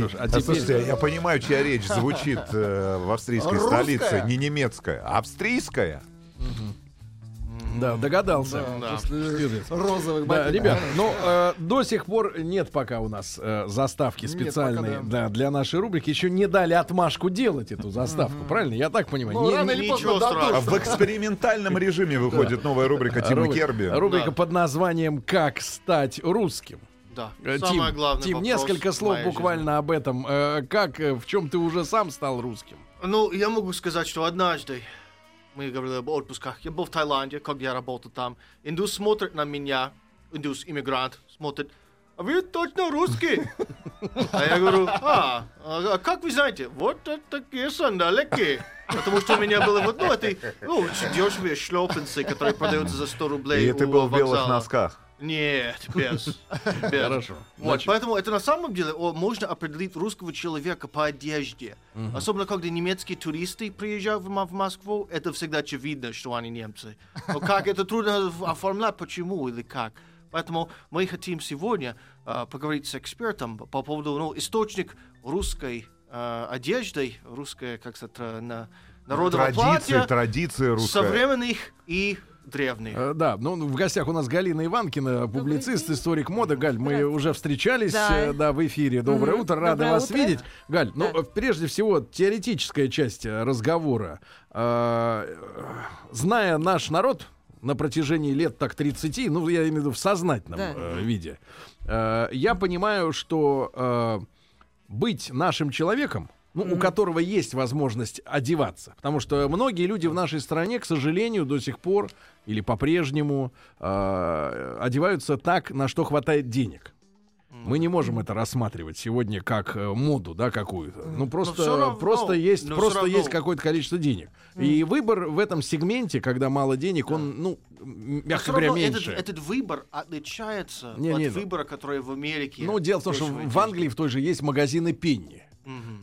Ну что ж, а теперь... слушайте, я понимаю, чья речь звучит э, в австрийской Русская? столице, не немецкая, а австрийская. Да, догадался. Да. Слушай, Розовых Да, ребят, ну э, до сих пор нет пока у нас э, заставки Нет специальные пока, да, для нашей рубрики. Еще не дали отмашку делать эту заставку, правильно? Я так понимаю. Ну, Не- рано или ничего поздно. А в экспериментальном режиме выходит новая рубрика Тима Керби. Рубрика Да. под названием «Как стать русским». Да. Э, Самое Тим, главное. Тим, несколько слов буквально об этом. Э, как, э, в чем ты уже сам стал русским? жизни. Ну, я могу сказать, что однажды мы говорили об отпусках. Я был в Таиланде, когда я работал там. Индус смотрит на меня, индус, иммигрант, смотрит. А вы точно русский? А я говорю, а, а как вы знаете? Вот это такие сандалики. Потому что у меня было вот, ну, это, ну, дешевые шлепанцы, которые продаются за 100 рублей И ты был в белых носках. Нет, без. без. Хорошо. Вот, Значит, поэтому это на самом деле о, можно определить русского человека по одежде. Особенно когда немецкие туристы приезжают в, в Москву, это всегда очевидно, что они немцы. Но как это трудно оформлять, почему или как. Поэтому мы хотим сегодня а, поговорить с экспертом по поводу ну, источник русской а, одежды, русское, как сказать, э, на, народного Традиции, платья, традиции русская. современных и древних. Э, Да, ну в гостях у нас Галина Иванкина, публицист, историк моды. Галь, мы уже встречались Да. э, да, в эфире. Доброе утро, рады Доброе вас утро. видеть. Галь, ну Да. э, прежде всего теоретическая часть э, разговора. Э, Зная наш народ на протяжении лет так 30, ну я имею в виду в сознательном Да. э, виде, э, я понимаю, что э, быть нашим человеком, ну, у которого есть возможность одеваться. Потому что многие люди в нашей стране, к сожалению, до сих пор или по-прежнему э, одеваются так, на что хватает денег. Мы не можем это рассматривать сегодня как э, моду, да, какую-то. Ну просто, равно, просто есть, просто есть какое-то количество денег. И выбор в этом сегменте, когда мало денег, он, ну, мягко говоря, меньше. Этот, этот выбор отличается Не, от не, выбора, который в Америке. Ну, дело в том, что в Англии в той же есть магазины Пенни.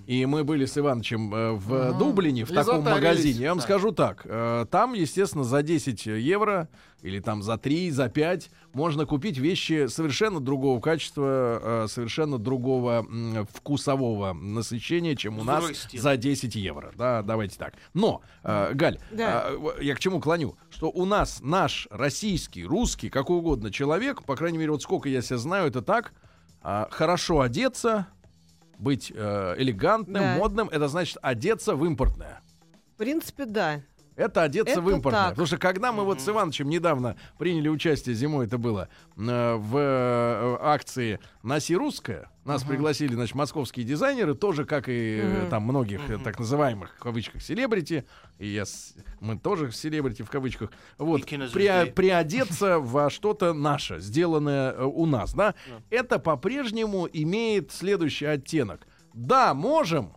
И мы были с Ивановичем э, в Дублине, в И таком затарились. магазине. Я вам Да. скажу так. э, Там, естественно, за 10 евро или там за 3, за 5 можно купить вещи совершенно другого качества, э, совершенно другого вкусового насыщения, чем у нас стиль. за 10 евро. Да, давайте так. Но, Галь, Да. я к чему клоню? Что у нас наш российский, русский, какой угодно человек, по крайней мере, вот сколько я себя знаю, это так, а, хорошо одеться, быть э, элегантным, Да. модным, это значит одеться в импортное. В принципе, да. Это одеться в Это импортное. так. Потому что когда мы вот с Ивановичем недавно приняли участие, зимой это было, э, в э, акции «Носи русское», нас пригласили, значит, московские дизайнеры, тоже, как и э, там многих э, так называемых, в кавычках, селебрити, и я с- мы тоже селебрити в кавычках, вот, при- приодеться во что-то наше, сделанное э, у нас, да, это по-прежнему имеет следующий оттенок. Да, можем,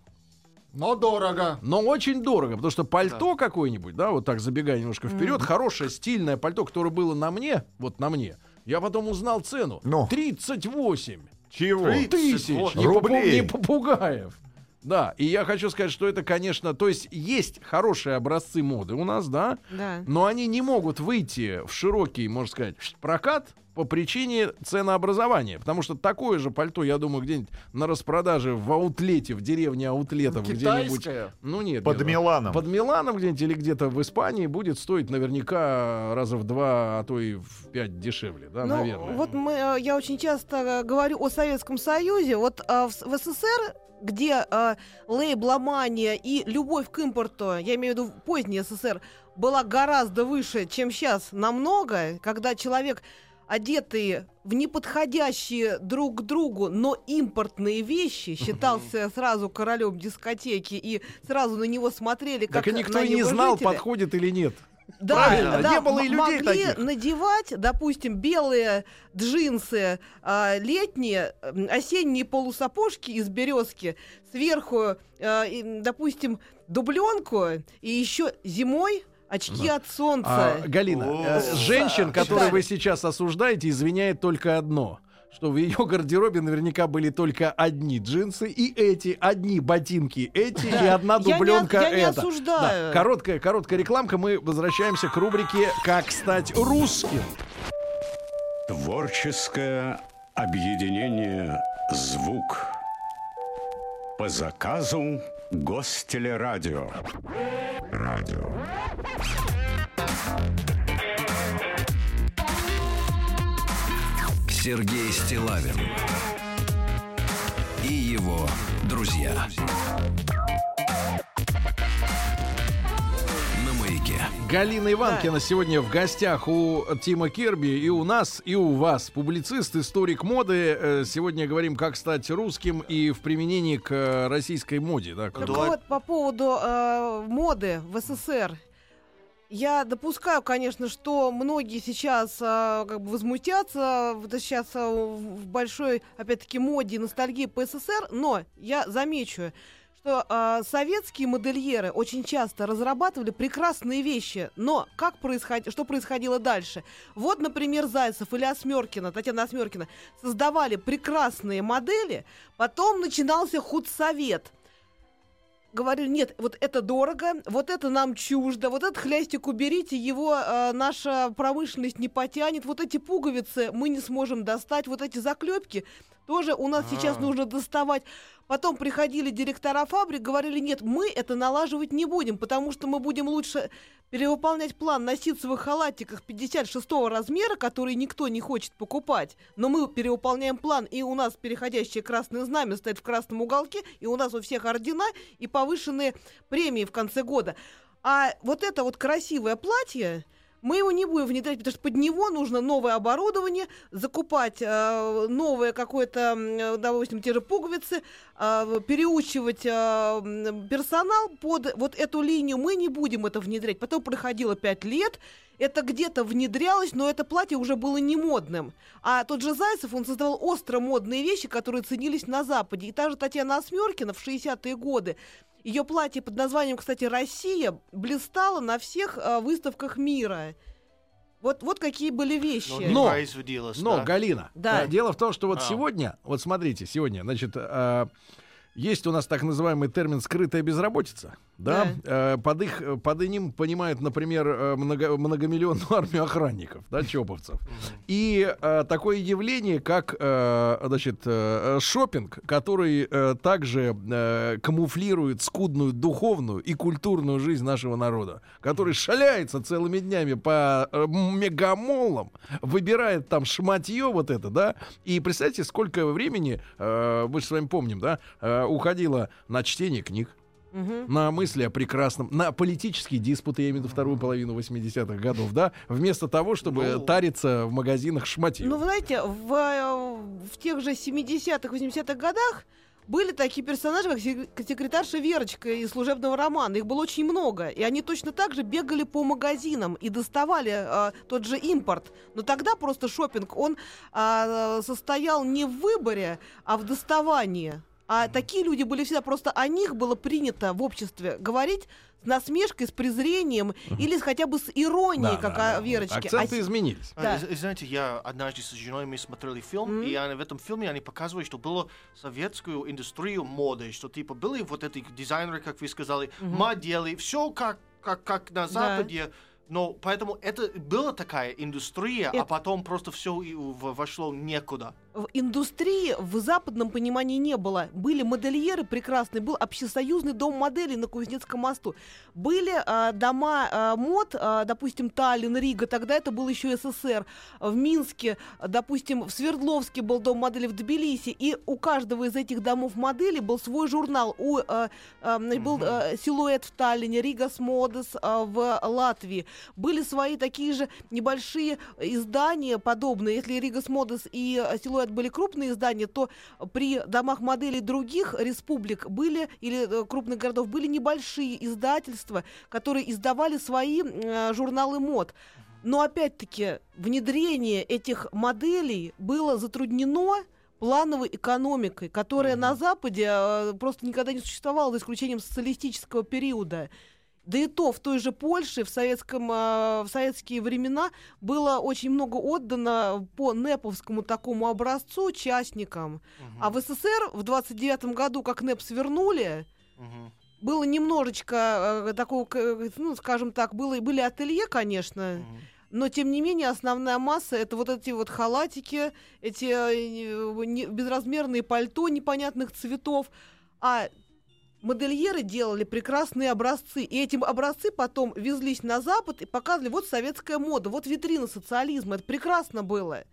Но дорого. но очень дорого, потому что пальто какое-нибудь, да, вот так забегая немножко вперед, хорошее стильное пальто, которое было на мне, вот на мне, я потом узнал цену. Ну. 38 Чего? Тридцать тысяч попу- Рублей. не попугаев. Да, и я хочу сказать, что это, конечно, то есть есть хорошие образцы моды у нас, да, Да. но они не могут выйти в широкий, можно сказать, прокат по причине ценообразования. Потому что такое же пальто, я думаю, где-нибудь на распродаже в аутлете, в деревне аутлетов где-нибудь. Ну нет. Под нет, Миланом. Под Миланом где-нибудь или где-то в Испании будет стоить наверняка раза в два, а то и в пять дешевле, да, Ну, наверное. вот мы, э, я очень часто э, говорю о Советском Союзе. Вот э, в СССР, где э, лейбломания и любовь к импорту, я имею в виду поздний СССР, была гораздо выше, чем сейчас, намного, когда человек одетый в неподходящие друг к другу, но импортные вещи, считался сразу королем дискотеки, и сразу на него смотрели как так и никто на и не знал, небожителя. подходит или нет. Да, Правильно, да, не было и людей могли таких. надевать, допустим, белые джинсы а, летние, осенние полусапожки из березки, сверху, м, допустим, дубленку, и еще зимой Очки от солнца. А, Галина, э, женщин, которые вы сейчас осуждаете, извиняет только одно что в ее гардеробе наверняка были только одни джинсы и эти, одни ботинки эти и одна Я не- дубленка я не эта. осуждаю. Да, короткая, короткая рекламка. Мы возвращаемся к рубрике «Как стать русским». Творческое объединение «Звук» по заказу Гостелерадио. Радио. Сергей Стилавин и его друзья. На Галина Иванкина сегодня в гостях у Тима Кирби и у нас, и у вас. Публицист, историк моды. Э, Сегодня говорим, как стать русским и в применении к э, российской моде. Да, Так вот, по поводу э, моды в СССР. Я допускаю, конечно, что многие сейчас э, как бы возмутятся вот сейчас э, в большой, опять-таки, моде ностальгии по СССР, но я замечу, что э, советские модельеры очень часто разрабатывали прекрасные вещи, но как происход... что происходило дальше? Вот, например, Зайцев или Осмеркина, Татьяна Осмеркина, создавали прекрасные модели, потом начинался худсовет – говорили, нет, вот это дорого, вот это нам чуждо, вот этот хлястик уберите, его э, наша промышленность не потянет, вот эти пуговицы мы не сможем достать, вот эти заклепки тоже у нас сейчас нужно доставать. Потом приходили директора фабрик, говорили, нет, мы это налаживать не будем, потому что мы будем лучше перевыполнять план на ситцевых халатиках 56 размера, который никто не хочет покупать. Но мы перевыполняем план, и у нас переходящее красное знамя стоит в красном уголке, и у нас у всех ордена и повышенные премии в конце года. А вот это вот красивое платье, мы его не будем внедрять, потому что под него нужно новое оборудование, закупать э, новое какое-то, допустим, те же пуговицы, э, переучивать э, персонал под вот эту линию. Мы не будем это внедрять. Потом проходило пять лет, это где-то внедрялось, но это платье уже было не модным. А тот же Зайцев, он создавал остро модные вещи, которые ценились на Западе. И та же Татьяна Осмеркина в 60-е годы, ее платье под названием, кстати, «Россия» блистало на всех э, выставках мира. Вот, вот какие были вещи. Но не Но- Но, да. Галина, Да. дело в том, что вот А. сегодня, вот смотрите, сегодня, значит, э, есть у нас так называемый термин «скрытая безработица». Да? Э, под, их, под ним понимают, например, э, много- многомиллионную армию охранников, да, чоповцев. И э, такое явление, как э, значит, э, шопинг, который э, также э, камуфлирует скудную духовную и культурную жизнь нашего народа, который шаляется целыми днями по э, мегамолам, выбирает там шматье вот это, да, и представьте, сколько времени, э, мы же с вами помним, да, э, уходило на чтение книг, Мгм. на мысли о прекрасном, на политические диспуты, я имею в виду вторую половину 80-х годов, да, вместо того, чтобы Ну. тариться в магазинах шматье. Ну, вы знаете, в, э, в тех же 70-х, 80-х годах были такие персонажи, как сек- секретарша Верочка из служебного романа. Их было очень много. И они точно так же бегали по магазинам и доставали э, тот же импорт. Но тогда просто шопинг, он а, состоял не в выборе, а в доставании. А такие люди были всегда, просто о них было принято в обществе говорить с насмешкой, с презрением или хотя бы с иронией, Да, как да, о да. Верочке. Акценты А изменились. А, Да. Знаете, я однажды с женой мы смотрели фильм, и они- в этом фильме они показывали, что было советскую индустрию моды, что типа были вот эти дизайнеры, как вы сказали, модели, все как, как, как на Западе. Но поэтому это была такая индустрия, а Это- потом просто все вошло некуда. В индустрии в западном понимании не было. Были модельеры прекрасные, был общесоюзный дом моделей на Кузнецком мосту. Были а, дома а, мод, а, допустим, Таллин, Рига, тогда это был еще СССР. В Минске, допустим, в Свердловске был дом моделей в Тбилиси. И у каждого из этих домов моделей был свой журнал. У, а, значит, был а, силуэт в Таллине, Ригас Модес а, в Латвии. Были свои такие же небольшие издания подобные. Если Ригас Модес и а, силуэт были крупные издания, то при домах моделей других республик были или э, крупных городов были небольшие издательства, которые издавали свои э, журналы мод. Но опять-таки внедрение этих моделей было затруднено плановой экономикой, которая на Западе э, просто никогда не существовала, за исключением социалистического периода. Да и то в той же Польше в, советском, э, в советские времена было очень много отдано по НЭПовскому такому образцу частникам. А в СССР в 29 году, как НЭП свернули, Мгм. было немножечко э, такого, ну, скажем так, было, были ателье, конечно, Мгм. но тем не менее основная масса это вот эти вот халатики, эти э, не- безразмерные пальто непонятных цветов, а модельеры делали прекрасные образцы, и эти образцы потом везлись на Запад и показывали, вот советская мода, вот витрина социализма, это прекрасно было.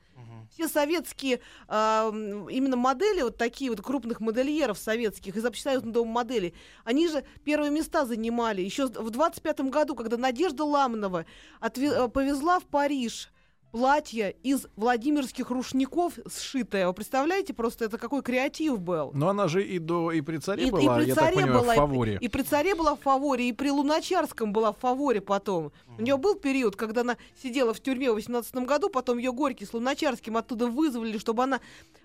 Все советские м, именно модели, вот такие вот крупных модельеров советских из общесоюзного дома моделей, они же первые места занимали. Еще в 25 году, когда Надежда Ламанова отве- э, повезла в Париж платье из владимирских рушников сшитое. Вы представляете, просто это какой креатив был. Но она же и до и при царе И, и была, при я так царе понимаю, была, в фаворе. И, и при царе была в фаворе, и при Луначарском была в фаворе потом. У нее был период, когда она сидела в тюрьме в 18 году, потом ее Горький с Луначарским оттуда вызвали, чтобы она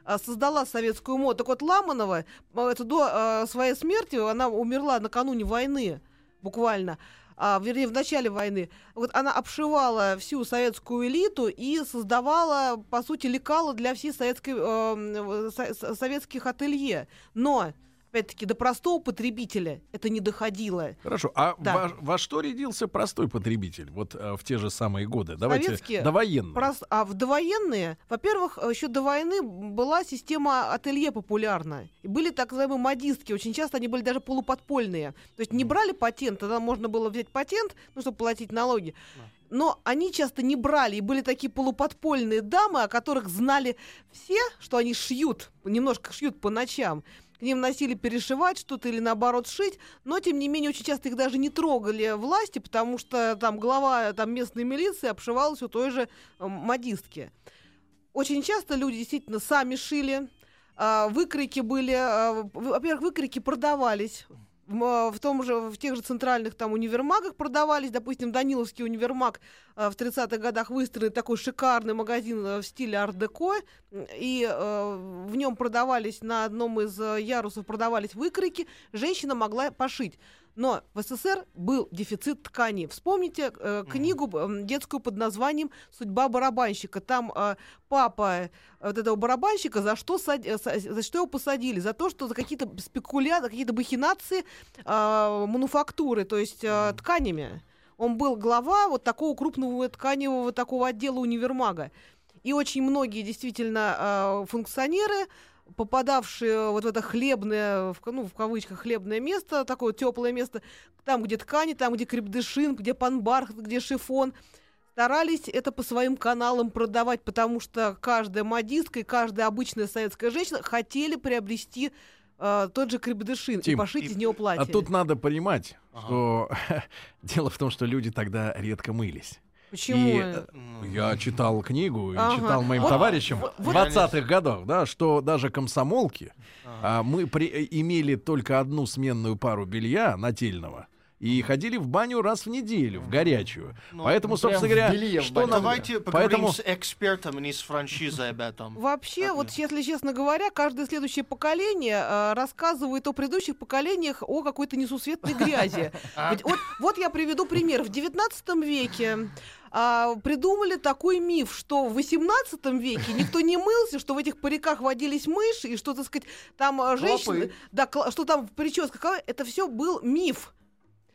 а, создала советскую моду. Так вот, Ламанова, это до а, своей смерти, она умерла накануне войны, буквально. А, вернее, в начале войны, вот она обшивала всю советскую элиту и создавала, по сути, лекала для всей советской, э, со- со- советских ателье. Но, опять-таки, до простого потребителя это не доходило. Хорошо, а Да. во, во что рядился простой потребитель вот э, в те же самые годы? Давайте Советские? довоенные. Прос- А в довоенные, во-первых, еще до войны была система ателье популярна. И были так называемые модистки. Очень часто они были даже полуподпольные. То есть не брали патент, тогда можно было взять патент, ну, чтобы платить налоги. Но они часто не брали, и были такие полуподпольные дамы, о которых знали все, что они шьют, немножко шьют по ночам. К ним носили перешивать что-то или наоборот шить, но тем не менее очень часто их даже не трогали власти, потому что там глава там, местной милиции обшивалась у той же э, модистки. Очень часто люди действительно сами шили, а, выкройки были, а, во-первых, выкройки продавались. В, м, в том же, в тех же центральных там универмагах продавались, допустим, Даниловский универмаг а, в 30-х годах выстроен такой шикарный магазин э, в стиле арт-деко, м, и э, в нем продавались, на одном из э, ярусов продавались выкройки, женщина могла пошить. Но в СССР был дефицит ткани. Вспомните э, книгу м, детскую под названием «Судьба барабанщика». Там э, папа э, вот этого барабанщика за что, сад- э, за что его посадили? За то, что за какие-то спекуля, за какие-то бахинации э, мануфактуры, то есть э, тканями. Он был глава вот такого крупного тканевого такого отдела универмага. И очень многие действительно э, функционеры, попадавшие вот в это хлебное, ну, в кавычках, хлебное место, такое теплое место, там, где ткани, там, где крепдышин, где панбархат, где шифон, старались это по своим каналам продавать, потому что каждая модистка и каждая обычная советская женщина хотели приобрести э, тот же крепдышин и Тим, пошить и- из него платье. А тут надо понимать, Ага. что дело в том, что люди тогда редко мылись. Почему? И, э, я читал книгу и Ага. читал моим Вот- товарищам вот- в вот- 20-х годах, да, что даже комсомолки а, мы при- э, имели только одну сменную пару белья нательного и ходили в баню раз в неделю, в горячую. Ну, Поэтому, ну, собственно говоря, белье что нам... Давайте поговорим Поэтому с экспертом из франшизы об этом. Вообще, вот если честно говоря, каждое следующее поколение э, рассказывает о предыдущих поколениях о какой-то несусветной грязи. Ведь Вот, вот я приведу пример. В 19 веке а, придумали такой миф, что в 18 веке никто не мылся, что в этих париках водились мыши, и что, так сказать, там а, женщины... Да, что там в прическах... а, Это все был миф.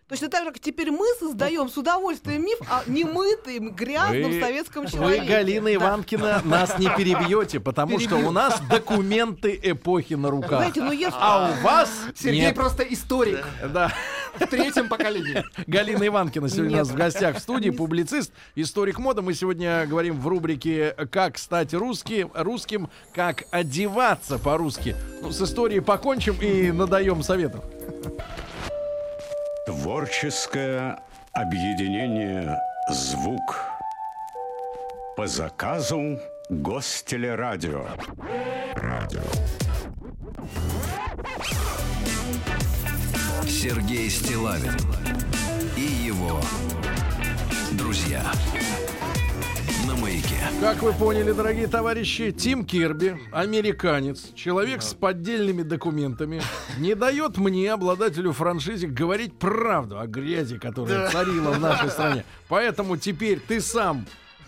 Точно так же, как теперь мы создаем с удовольствием миф о немытым, грязном Вы- советском Вы, человеке. Галина Да. Иванкина, нас не перебьете, потому что у нас документы эпохи на руках. Знаете, ну если... А у вас Сергей нет. просто историк Да. в третьем поколении. Галина Иванкина сегодня у нас Нет. в гостях в студии, публицист, историк моды. Мы сегодня говорим в рубрике «Как стать русски, русским, как одеваться по-русски». Ну, с историей покончим и надаем советов. Творческое объединение «Звук» по заказу Гостелерадио. Радио. Сергей Стилавин и его друзья маяке. Как вы поняли, дорогие товарищи, Тим Кирби, американец, человек с поддельными документами, не дает мне, обладателю франшизы, говорить правду о грязи, которая царила в нашей стране. Поэтому теперь ты сам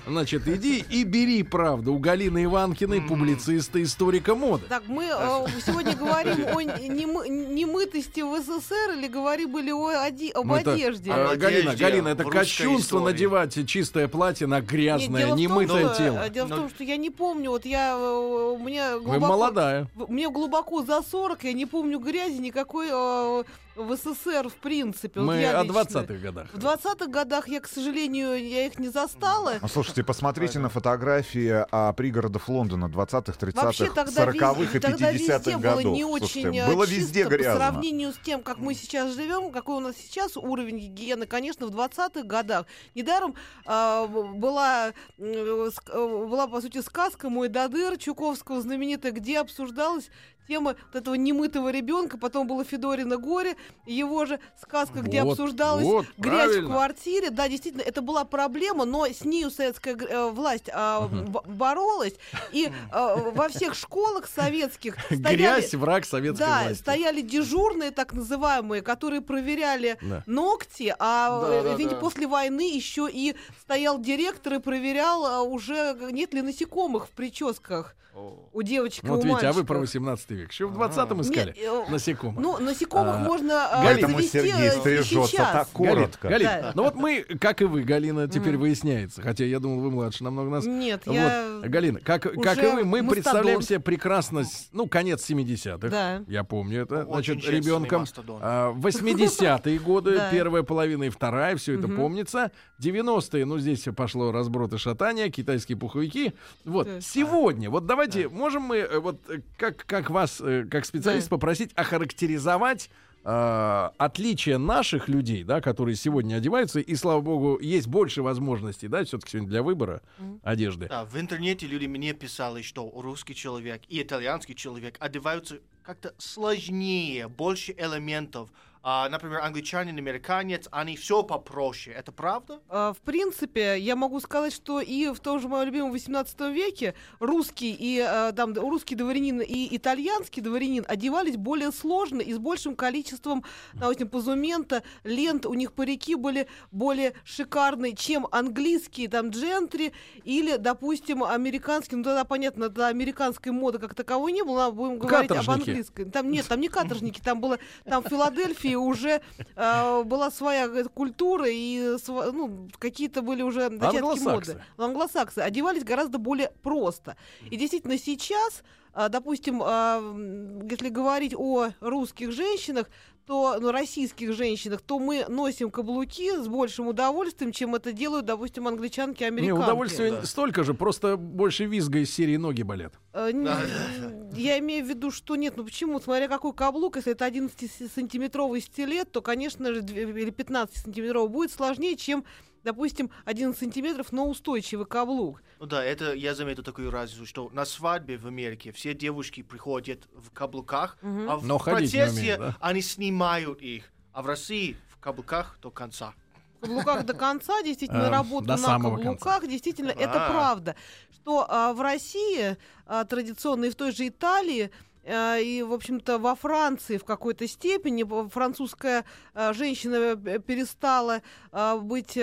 Значит, иди и бери правду у Галины Иванкиной, публициста, историка моды. Так, мы э, сегодня говорим о немы- немытости в СССР или говорим были о оди- об Ну, это, одежде? э, Галина, Галина, это русской кочунство истории. надевать чистое платье на Нет, грязное, том, немытое что, тело. э, Дело в Но- том, что я не помню, вот я, э, у меня Вы глубоко... молодая. в- Мне глубоко за 40, я не помню грязи никакой э, в СССР в принципе. Вот Мы я о лично. 20-х годах. В 20-х годах я, к сожалению, я их не застала. Ну, слушайте, посмотрите на фотографии а, пригородов Лондона 20-х, 30-х, Вообще тогда, 40-х везде, и тогда 50-х везде годов. было не Слушайте, очень э, было чисто везде по грязно. сравнению с тем, как мы сейчас живем, какой у нас сейчас уровень гигиены, конечно, в 20-х годах. Недаром а, была, э, э, была, по сути, сказка «Мой Дадыр» Чуковского знаменитая, где обсуждалась тема вот этого немытого ребенка, потом было Федорино горе, и его же сказка, где Вот, обсуждалась вот, грязь правильно. в квартире. Да, действительно, это была проблема, но с нею советская э, власть а, б- боролась, и а, во всех школах советских стояли- Грязь, враг советской да, власти. стояли дежурные, так называемые, которые проверяли Да. ногти, а Да, э, да, видите, да. после войны еще и стоял директор и проверял, а, уже нет ли насекомых в прическах у девочек и Вот у видите, а вы про 18 век. Еще в 20-м искали Нет, э, насекомых. Ну, насекомых А, можно а, Галина, Поэтому завести Сергей э, стрижется сейчас. так коротко. Галин, Да. ну вот мы, как и вы, Галина, теперь выясняется. Хотя я думал, вы младше намного нас. Нет, Вот, я... Галина, как, как и вы, мы мастодонт. представляем себе прекрасно, с- ну, конец 70-х. Да. Я помню это. Очень Значит, ребенком. а, 80-е годы, Да. первая половина и вторая, все это помнится. 90-е, ну, здесь пошло разброд и шатание, китайские пуховики. Вот, сегодня, вот давайте, можем мы, э, вот, э, как, как вас, э, как специалист, Да. попросить охарактеризовать э, отличия наших людей, да, которые сегодня одеваются, и, слава богу, есть больше возможностей, да, все-таки сегодня для выбора одежды. Да, в интернете люди мне писали, что русский человек и итальянский человек одеваются как-то сложнее, больше элементов. А, например, англичанин, американец, они все попроще. Это правда? А, В принципе, я могу сказать, что и в том же моем любимом 18 веке русский и э, там русский дворянин и итальянский дворянин одевались более сложно и с большим количеством, допустим, позумента, лент, у них парики были более шикарные, чем английские там джентри или, допустим, американские. Ну тогда понятно, тогда американской моды как таковой не было, а будем говорить об английской. Там нет, там не каторжники, там было, там в Филадельфии уже э, была своя э, культура и сва- ну, какие-то были уже зачатки моды. Англосаксы одевались гораздо более просто. И действительно сейчас, а, допустим, м, если говорить о русских женщинах, то ну, российских женщинах, то мы носим каблуки с большим удовольствием, чем это делают, допустим, англичанки и Не, американки. удовольствие Да. столько же, просто больше визга из серии ноги болят. Э, Я имею в виду, что нет, ну почему? Смотря какой каблук, если это 11-сантиметровый стилет, то, конечно же, или 15-сантиметровый будет сложнее, чем, допустим, 11 сантиметров, но устойчивый каблук. Ну да, это я заметил такую разницу, что на свадьбе в Америке все девушки приходят в каблуках, а в Но процессе умеют, да? они снимают их. А в России в каблуках до конца. В каблуках до конца, действительно, Э, работу на каблуках, действительно, это правда. Что а, в России а, традиционно и в той же Италии и, в общем-то, во Франции в какой-то степени французская а, женщина э, перестала быть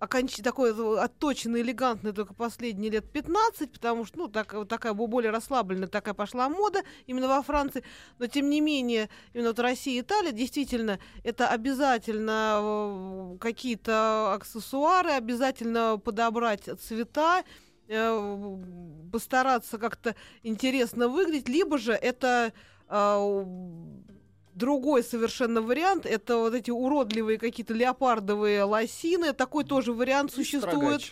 оконч- такой э, отточенной, элегантной только последние лет 15, потому что, ну, так, такая бо- более расслабленная такая пошла мода именно во Франции. Но, тем не менее, именно вот Россия и Италия, действительно, это обязательно э, какие-то аксессуары, обязательно подобрать цвета, э, постараться как-то интересно выглядеть, либо же это э, другой совершенно вариант, это вот эти уродливые какие-то леопардовые лосины, такой тоже вариант существует.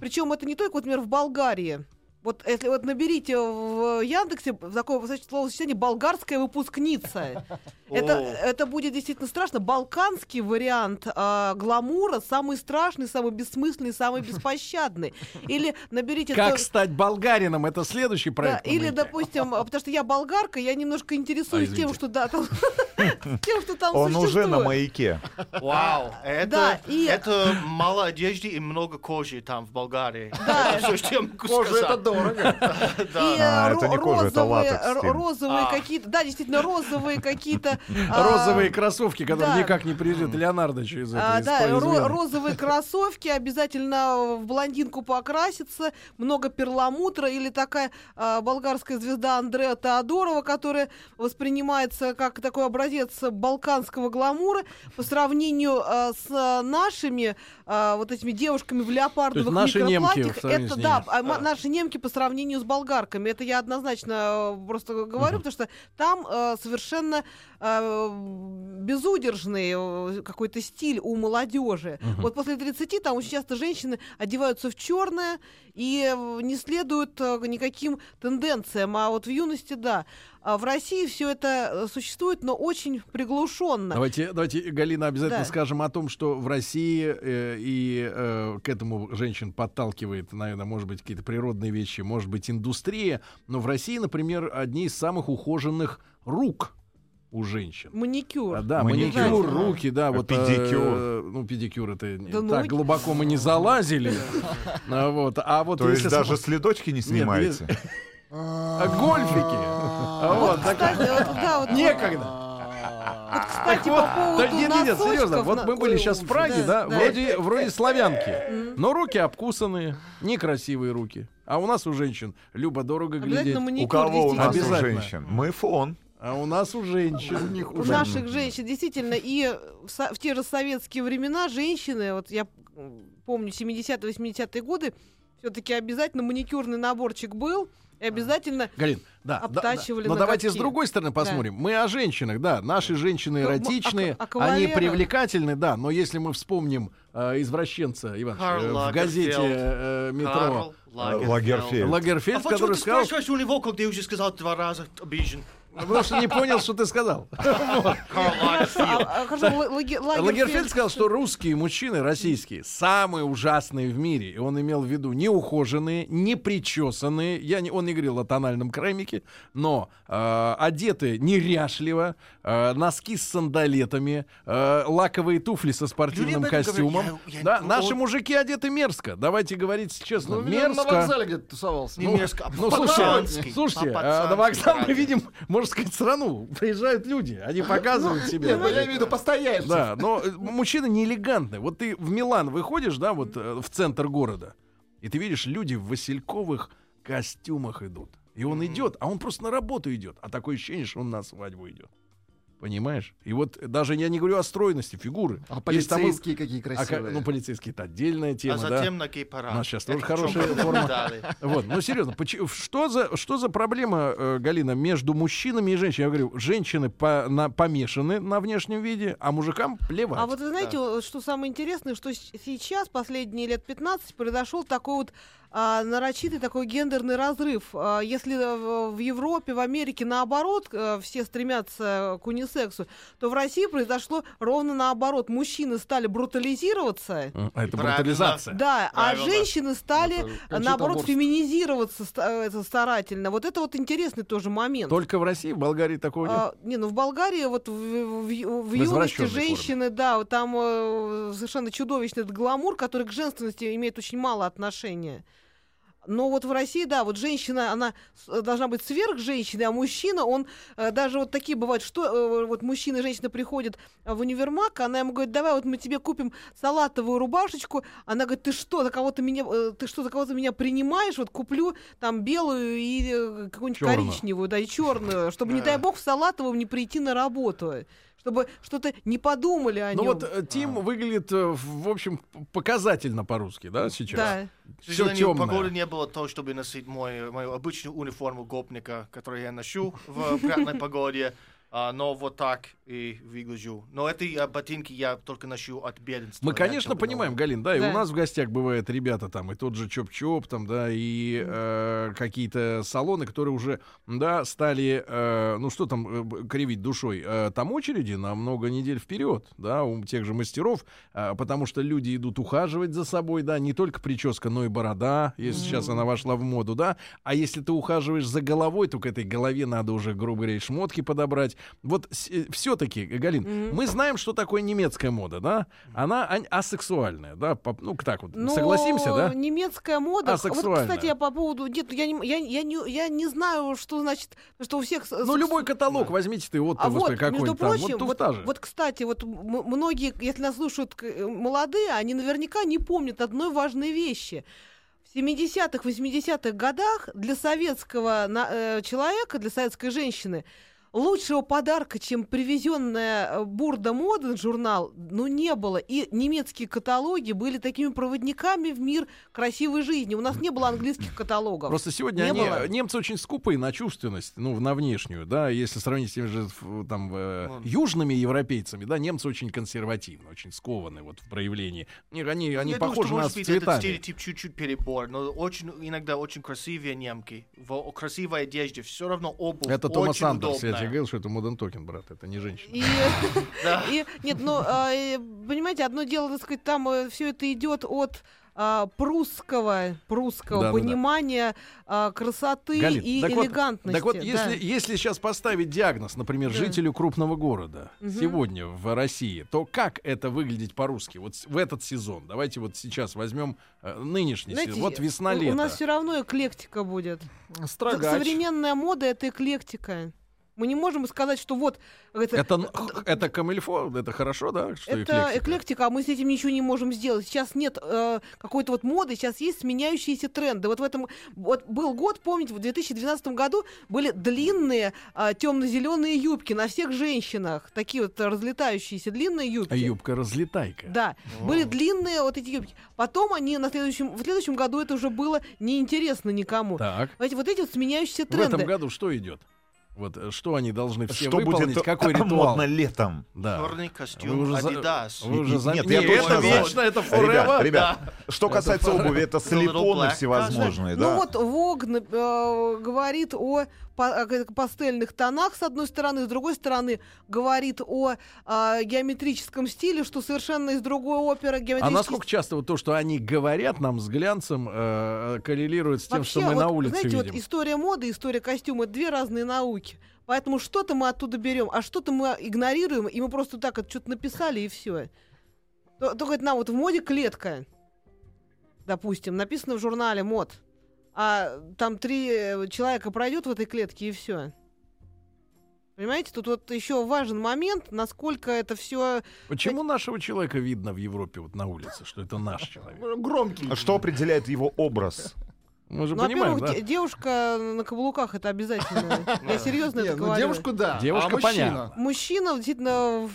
Причем это не только, вот, например, в Болгарии. Вот если вот наберите в Яндексе такое словосочетание «болгарская выпускница». Это, это будет действительно страшно. Балканский вариант а, гламура самый страшный, самый бессмысленный, самый беспощадный. Или наберите... Как то- стать болгарином? Это следующий да, проект. или, по-моему. допустим, а, потому что я болгарка, я немножко интересуюсь А, тем, что да, там, тем, что там Он уже на существует. маяке. Вау. Это, Да, и- это мало одежды и много кожи там, в Болгарии. Да. Это все, что я могу Кожа сказать. это дорого. И А, э, это не ро- кожа, это розовые, латекс, розовые А. какие-то, да, действительно, розовые какие-то. а, Розовые кроссовки, которые никак не приезжают. Леонардо через это. Из да, розовые кроссовки, обязательно в блондинку покраситься, много перламутра или такая болгарская звезда Андреа Теодорова, которая воспринимается как такой образец балканского гламура по сравнению с нашими вот этими девушками в леопардовых микроплатьях. Это да, наши немки по сравнению с болгарками. Это я однозначно э, просто говорю, потому что там э, совершенно э, безудержный э, какой-то стиль у молодежи. Вот после 30 там очень часто женщины одеваются в черное и э, не следуют никаким тенденциям. А вот в юности, да. А в России все это э, существует, но очень приглушенно. Давайте, давайте, Галина, обязательно Да. скажем о том, что в России э, и э, к этому женщин подталкивает, наверное, может быть, какие-то природные вещи, может быть, индустрия. Но в России, например, одни из самых ухоженных рук у женщин. Маникюр. А, да, Маникюр. маникюр, руки, да, вот э, Педикюр. ну, педикюр это Да так ноги. глубоко мы не залазили. А вот, а вот То есть если даже следочки не снимаете? а, гольфики. А вот, так- Кстати, вот, да, вот, некогда. вот, кстати, Вот, по поводу да, нет, нет, нет, серьезно, вот мы были сейчас в Праге, да, да. вроде, вроде славянки, но руки обкусанные, некрасивые руки. А у нас у женщин любо-дорого глядеть. Обязательно У кого у нас у женщин? Мы фон. А у нас у женщин. У наших женщин действительно и в, в те же советские времена женщины, вот я помню 70-80-е годы, все-таки обязательно маникюрный наборчик был, и обязательно Галин, да, да, да. Обтачивали Но давайте с другой стороны посмотрим. Мы о женщинах, да, наши женщины Ну, эротичные, а- а они привлекательны, да, но если мы вспомним э, извращенца, Иван, э, в Лагерфельд. газете э, метро Карл Лагерфельд. Лагерфельд. А Лагерфельд, почему который ты сказал, спрашиваешь у него, когда я уже сказал два раза обижен? Потому что не понял, что ты сказал. А, а, Лагерфельд сказал, что русские мужчины, российские, самые ужасные в мире. И он имел в виду неухоженные, не причесанные. Я не, он не говорил о тональном кремике, но э, одеты неряшливо, э, носки с сандалетами, э, лаковые туфли со спортивным Люди костюмом. говорят. Я- я- да, он- наши мужики одеты мерзко. Давайте говорить честно. Ну, видимо, на мерзко. вокзале где-то тусовался. Не мерзко, а Ну, слушайте, слушайте, а, на вокзал мы видим, можно сказать, страну. Приезжают люди, они показывают себя. Нет, ну я имею в виду постояльцев. Да, но мужчины не элегантны. Вот ты в Милан выходишь, да, вот в центр города, и ты видишь, люди в васильковых костюмах идут. И он идет, а он просто на работу идет. А такое ощущение, что он на свадьбу идет. Понимаешь? И вот даже я не говорю о стройности фигуры. А Есть там полицейские какие а красивые. ну, полицейские это отдельная тема, А да. затем на гей-парад. У нас сейчас Это тоже хорошая форма. дали. Вот, ну серьезно, что за что за проблема, э, Галина, между мужчинами и женщинами? Я говорю, женщины по- на- помешаны на внешнем виде, а мужикам плевать. А вот вы знаете, вот что самое интересное, что сейчас, последние лет 15, произошел такой вот а, нарочитый такой гендерный разрыв. А, если э, в Европе, в Америке наоборот э, все стремятся к унисексу, то в России произошло ровно наоборот. Мужчины стали брутализироваться, а это брутализация. да, а женщины стали, Это э, наоборот, феминизироваться это старательно. Вот это вот интересный тоже момент. Только в России, в Болгарии такого нет. А, не, ну в Болгарии вот в, в- в- в В юности женщины, да, там э, совершенно чудовищный гламур, который к женственности имеет очень мало отношения. Но вот в России, да, вот женщина, она с- должна быть сверх женщины, а мужчина, он э, даже вот такие бывают, что э, вот мужчина и женщина приходят э, в универмаг, она ему говорит, давай вот мы тебе купим салатовую рубашечку, она говорит, ты что, за кого-то меня, э, ты что, за кого-то меня принимаешь, вот куплю там белую и э, какую-нибудь коричневую, да, и черную, чтобы, не дай бог, в салатовом не прийти на работу, чтобы что-то не подумали о Ну нем. вот э, Тим выглядит, э, в общем, показательно по-русски, да, сейчас? да. К Все сожалению, темное. погоды не было то, чтобы носить мой, мою обычную униформу гопника, которую я ношу в приятной погоде. А, но вот так и выгляжу. Но эти а, ботинки я только ношу от беденства. Мы, конечно, понимаем, Галин, да, и Да. у нас в гостях бывают ребята там, и тот же Чоп-Чоп, там, да, и э, какие-то салоны, которые уже, да, стали, э, ну что там, э, кривить душой, э, там очереди на много недель вперед, да, у тех же мастеров, э, потому что люди идут ухаживать за собой, да, не только прическа, но и борода, если сейчас она вошла в моду, да, а если ты ухаживаешь за головой, то к этой голове надо уже, грубо говоря, и шмотки подобрать. Вот все-таки, Галин, мы знаем, что такое немецкая мода, да? Она ан- асексуальная, да? по- Ну, так вот, Но согласимся, да? Немецкая мода. Вот, Асексуальная. кстати, я по поводу. Нет, я не, я, я не, я не знаю, что значит, что у всех. Ну, любой каталог возьмите ты, вот, А вот, какой-нибудь там, прочим, вот вот, вот, кстати, вот многие, если нас слушают э, молодые, они наверняка не помнят одной важной вещи. В 70-х, 80-х годах для советского на- э, человека, для советской женщины, лучшего подарка, чем привезенная э, Бурда Моден журнал, ну, не было. И немецкие каталоги были такими проводниками в мир красивой жизни. У нас не было английских каталогов. Просто сегодня Не они, было. немцы очень скупые на чувственность, ну, на внешнюю, да, если сравнить с теми же там э, южными европейцами, да, немцы очень консервативны, очень скованы вот в проявлении. Они, они Я думаю, похожи что, на нас быть, этот цветами. стереотип чуть-чуть перебор, но очень, иногда очень красивые немки. В красивой одежде все равно обувь Это Томас очень Андерс, удобная. Тебе говорил, что это Моден Токен, брат, это не женщина. И, Да. и- нет, ну, а, э, понимаете, одно дело, так сказать, там все это идет от а, прусского, прусского Да-да-да. понимания а, красоты Галин, и так вот- элегантности. Так вот, да. если, если сейчас поставить диагноз, например, Да. жителю крупного города Мгм. сегодня в России, то как это выглядеть по-русски? Вот в этот сезон. Давайте вот сейчас возьмем э, нынешний Знаете, сезон. Вот весна-лето. У нас все равно эклектика будет. Строгач. Современная мода это эклектика. Мы не можем сказать, что вот это, Это, н- х- это камильфо, это хорошо, да? Что это эклектика? эклектика, а мы с этим ничего не можем сделать. Сейчас нет э, какой-то вот моды, сейчас есть сменяющиеся тренды. Вот в этом вот был год, помните, в 2012 году были длинные темно-зеленые юбки на всех женщинах, такие вот разлетающиеся длинные юбки. А Юбка разлетайка. Да, были длинные вот эти юбки. Потом они на следующем, в следующем году это уже было неинтересно никому. Так. Знаете, вот эти вот сменяющиеся В тренды. этом году что идет? Вот э, что они должны все Что выполнить? будет Какой ритуал? модно летом? Да. Черный Вы костюм, уже за- Adidas. Вы уже за- Нет, я Не, точно это вечно, это Ребят, forever. ребят, что касается обуви, это The little слепоны всевозможные, Ну да? вот Вог э, говорит о пастельных тонах, с одной стороны, с другой стороны, говорит о а, геометрическом стиле, что совершенно из другой оперы А геометрический насколько часто вот то, что они говорят нам с глянцем, э, коррелирует с тем, Вообще, что мы вот, на улице знаете, видим? вот история моды, история костюма — это две разные науки. Поэтому что-то мы оттуда берем, а что-то мы игнорируем, и мы просто так это что-то написали, и все. Только это нам вот в моде клетка, допустим, написано в журнале мод, а там три э, человека пройдет в этой клетке, и все. Понимаете, тут вот еще важен момент, насколько это все Почему нашего человека видно в Европе вот на улице, что это наш человек? Громкий. А Что определяет его образ? Мы же Ну, понимаем, во-первых, да? де- девушка на каблуках это обязательно. Я серьезно это ну говорю. девушку да. Девушка, а мужчина? понятно. Мужчина действительно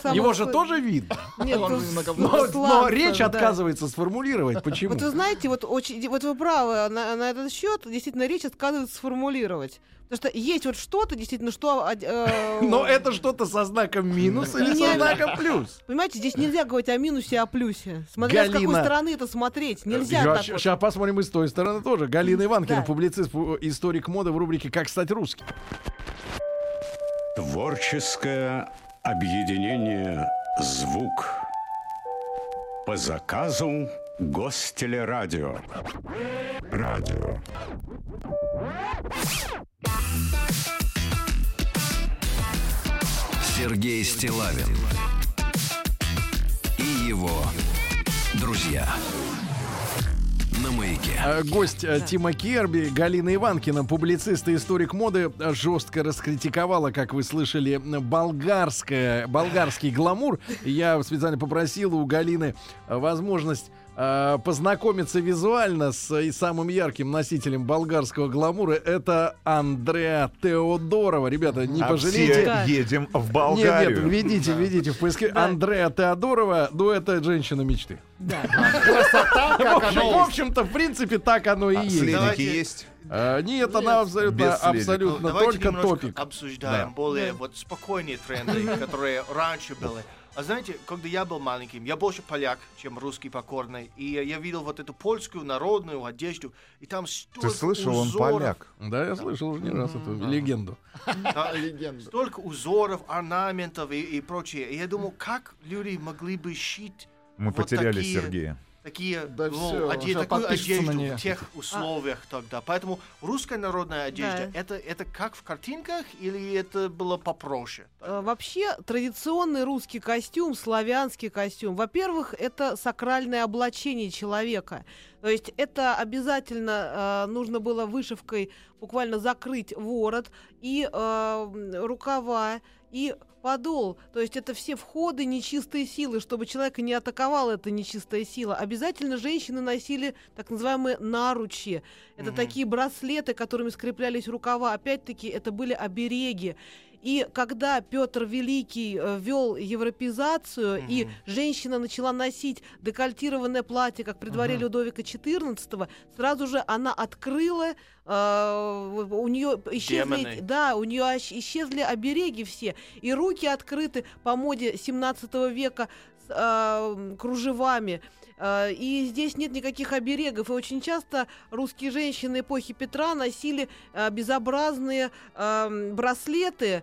самых- Его же тоже видно. Нет, коврах. Но, речь отказывается сформулировать. Почему? Вот вы знаете, вот очень, вот вы правы на, на этот счет, действительно речь отказывается сформулировать. Потому что есть вот что-то, действительно, что... э, Но это что-то со знаком минус или со знаком плюс? Понимаете, здесь нельзя говорить о минусе, о плюсе. Смотря с какой стороны это смотреть. Нельзя так вот. Сейчас посмотрим и с той стороны тоже. Галина Иванкина, Да. публицист, пу- историк моды в рубрике «Как стать русским». Творческое объединение «Звук» по заказу Гостелерадио. Радио. Сергей Стилавин и его друзья на маяке. Э, Гость э, Тима Керби, Галина Иванкина, публицист и историк моды, жестко раскритиковала, как вы слышали, болгарское, болгарский гламур. Я специально попросил у Галины э, возможность э, познакомиться визуально с и самым ярким носителем болгарского гламура, это Андреа Теодорова. Ребята, не А пожалейте. все Да. едем в Нет, Болгарию. нет, введите, введите в поиске. Андреа Теодорова, ну это женщина мечты. Красота, В как общем-то, в принципе, так оно и А есть. следики Давайте- есть? А, Нет, она абсолютно, абсолютно только топик. обсуждаем Да. более вот спокойные тренды, которые раньше были. А знаете, когда я был маленьким, я больше поляк, чем русский покорный, и я видел вот эту польскую народную одежду, и там столько Ты слышал, он узоров, поляк. Да, я слышал уже не раз эту легенду. столько узоров, орнаментов и, прочее. И я думал, как люди могли бы шить Мы потеряли Сергея. Такие, Да ну, всё, оде- такую одежду в тех условиях тогда. Поэтому русская народная одежда, Да. это, это как в картинках или это было попроще? Э, Вообще, традиционный русский костюм, славянский костюм, во-первых, это сакральное облачение человека. То есть это обязательно э, нужно было вышивкой буквально закрыть ворот и э, рукава, и подол. То есть это все входы нечистой силы, чтобы человека не атаковала эта нечистая сила. Обязательно женщины носили так называемые наручи. Это Мгм. такие браслеты, которыми скреплялись рукава. Опять-таки, это были обереги. И когда Петр Великий э, вел европеизацию, и Мгм. женщина начала носить декольтированное платье, как при дворе Людовика XIV, сразу же она открыла, э, у нее исчезли, Демоны. да, у нее исчезли обереги все, и руки открыты по моде 17 века с э, кружевами. Э, И здесь нет никаких оберегов. И очень часто русские женщины эпохи Петра носили э, безобразные браслеты,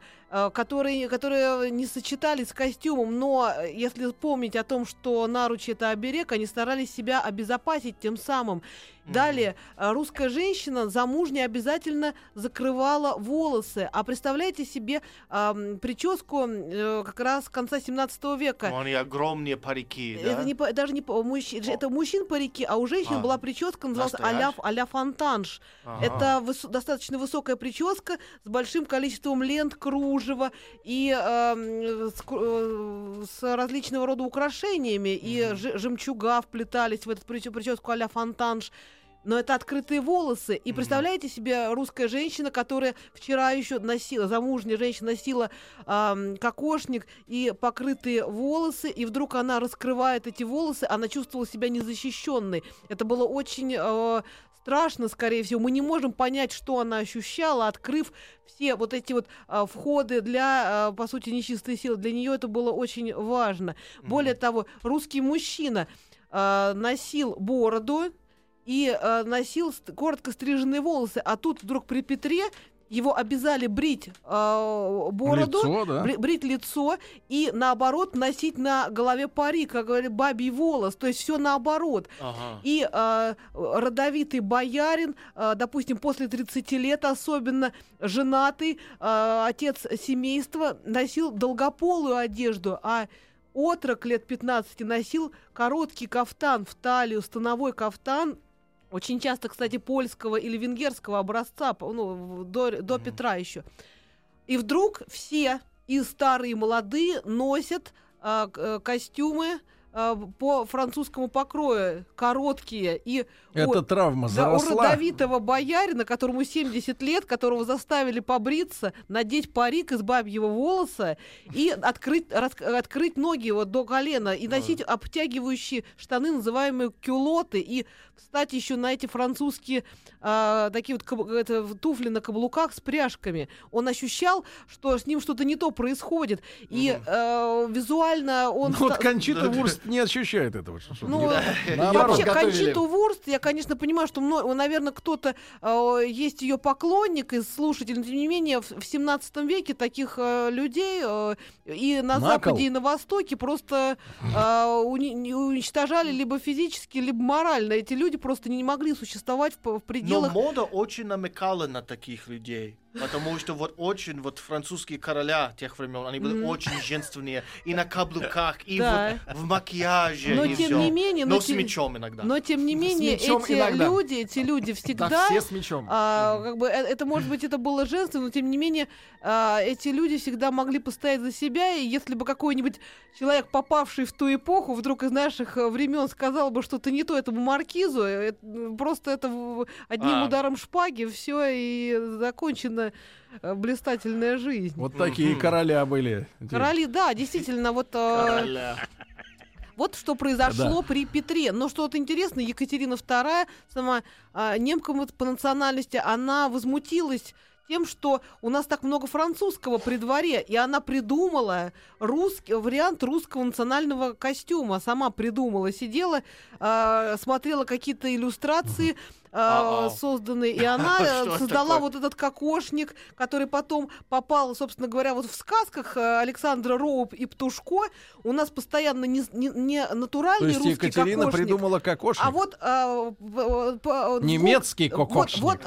которые, которые не сочетались с костюмом. Но э, если помнить о том, что наручи это оберег, они старались себя обезопасить тем самым. Далее, э, русская женщина замужняя обязательно закрывала волосы. А представляете себе ам, прическу э, как раз конца 17 века. Ну, Они огромные парики, да? Это не, даже не мужч- это мужчин парики, а у женщин А, была прическа, называлась а-ля, а-ля фонтанж. Ага. Это выс- достаточно высокая прическа с большим количеством лент, кружева и эм, с, э, с различного рода украшениями. И жи- жемчуга вплетались в эту прическу а-ля фонтанж. Но это открытые волосы. И представляете себе русская женщина, которая вчера еще носила, замужняя женщина носила ам, кокошник и покрытые волосы, и вдруг она раскрывает эти волосы, она чувствовала себя незащищенной. Это было очень э, страшно, скорее всего. Мы не можем понять, что она ощущала, открыв все вот эти вот а, входы для, а, по сути, нечистой силы. Для нее это было очень важно. Более того, русский мужчина а, носил бороду и а, носил коротко стриженные волосы, а тут вдруг при Петре его обязали брить а, бороду, Лицо, да? бри- брить лицо и наоборот носить на голове парик, как говорят, бабий волос, то есть все наоборот. Ага. И э, родовитый боярин, э, допустим, после 30 лет особенно, женатый, э, отец семейства, носил долгополую одежду, а отрок лет 15 носил короткий кафтан в талию, становой кафтан, очень часто, кстати, польского или венгерского образца, ну, до, до Петра еще. И вдруг все, и старые, и молодые, носят а, э, костюмы а, по французскому покрою, короткие. И Эта у- травма да, у родовитого боярина, которому 70 лет, которого заставили побриться, надеть парик из бабьего волоса и открыть, рас- открыть ноги вот до колена и носить обтягивающие штаны, называемые кюлоты, и встать еще на эти французские а, такие вот каб- это, туфли на каблуках с пряжками. Он ощущал, что с ним что-то не то происходит. И э, визуально он... Ну, вот Кончита Вурст не ощущает этого. ну, наоборот. вообще, Готовили. Кончиту Вурст, я, конечно, понимаю, что, наверное, кто-то э, есть ее поклонник и слушатель, но тем не менее, в, в 17 веке таких э, людей э, и на На Западе, кол. и на Востоке просто э, уни- уничтожали либо физически, либо морально. Эти люди просто не могли существовать в, в Но пределах... мода очень намекала на таких людей. Потому что вот очень вот французские короля тех времен, они были очень женственные. И на каблуках, и Да. вот в макияже, Но и тем всё. не менее, Но но с тем- мечом иногда. Но тем не менее, эти иногда. люди, эти люди всегда. Да, все с мечом. а, как бы э- это может быть это было женственно, но тем не менее а, эти люди всегда могли постоять за себя, и если бы какой-нибудь человек, попавший в ту эпоху, вдруг из наших э, времен сказал бы что-то не то этому маркизу, э, э, просто это одним А. ударом шпаги все и закончена э, блистательная жизнь. Вот такие короля были. Короли, да, действительно, вот э, Короля. вот что произошло при Петре. Но что вот интересно, Екатерина II, сама а, немка вот по национальности, она возмутилась тем, что у нас так много французского при дворе, и она придумала русский вариант русского национального костюма, сама придумала, сидела, а, смотрела какие-то иллюстрации. А-а. созданные, и она э, создала вот этот кокошник, который потом попал, собственно говоря, вот в сказках э, Александра Роуп и Птушко. У нас постоянно не, не, не То натуральный русский Екатерина кокошник, придумала кокошник. а вот Немецкий кокошник. Вот,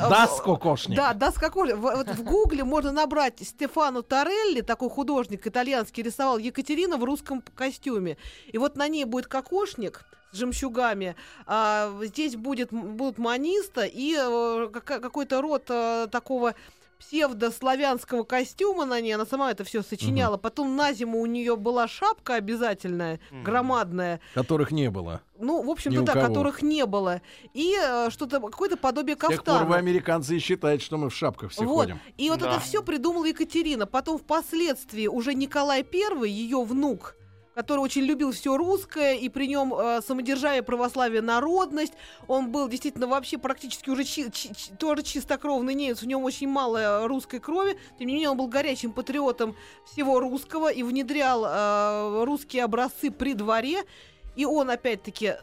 кокошник. Да, das кокошник. Вот в Гугле можно набрать Стефано Торелли, такой художник итальянский, рисовал Екатерина в русском костюме. И вот на ней будет кокошник жемчугами. а, здесь будет, будут маниста и э, кака- какой-то род э, такого псевдославянского костюма на ней, она сама это все сочиняла. Потом на зиму у нее была шапка обязательная, громадная. Которых не было. Ну, в общем-то, да, кого. которых не было. И э, что-то, какое-то подобие С тех пор кафтана. вы, американцы, и считаете, что мы в шапках все вот. ходим. И вот Да. это все придумала Екатерина. Потом впоследствии уже Николай I, ее внук, который очень любил все русское, и при нем э, самодержавие, православие, народность. Он был действительно вообще практически уже чи- чи- чи- тоже чистокровный немец, в нем очень мало русской крови. Тем не менее, он был горячим патриотом всего русского и внедрял э, русские образцы при дворе. И он, опять-таки,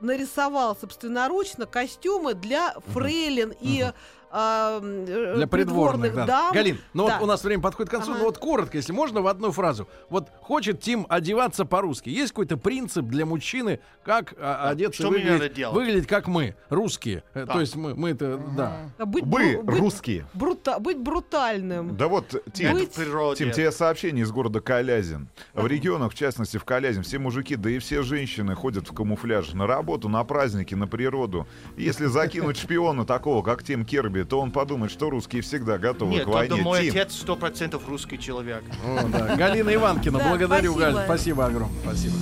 нарисовал собственноручно костюмы для фрейлин и а, м, э, Для придворных, да. дам. Галин, ну Да. вот у нас время подходит к концу, Ага. но вот коротко, если можно, в одну фразу. Вот хочет Тим одеваться по-русски. Есть какой-то принцип для мужчины, как а, одеться Что выглядеть, выглядеть как мы, русские. Э, Да. То есть мы, мы это, да. А Быть, Вы, бру- быть русские. брута- быть брутальным. Да вот, Тим, Быть-. Тим, тебе сообщение из города Калязин. В регионах, в частности в Калязин, все мужики, да и все женщины ходят в камуфляже на работу, на праздники, на природу. Если закинуть шпиона такого, как Тим Керби, то он подумает, что русские всегда готовы Нет, к войне. тогда мой Тим, отец сто процентов русский человек. О, да. Галина Иванкина, Да, благодарю, спасибо. Галь. Спасибо огромное. Спасибо.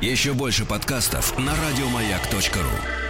Еще больше подкастов на радиомаяк.ру.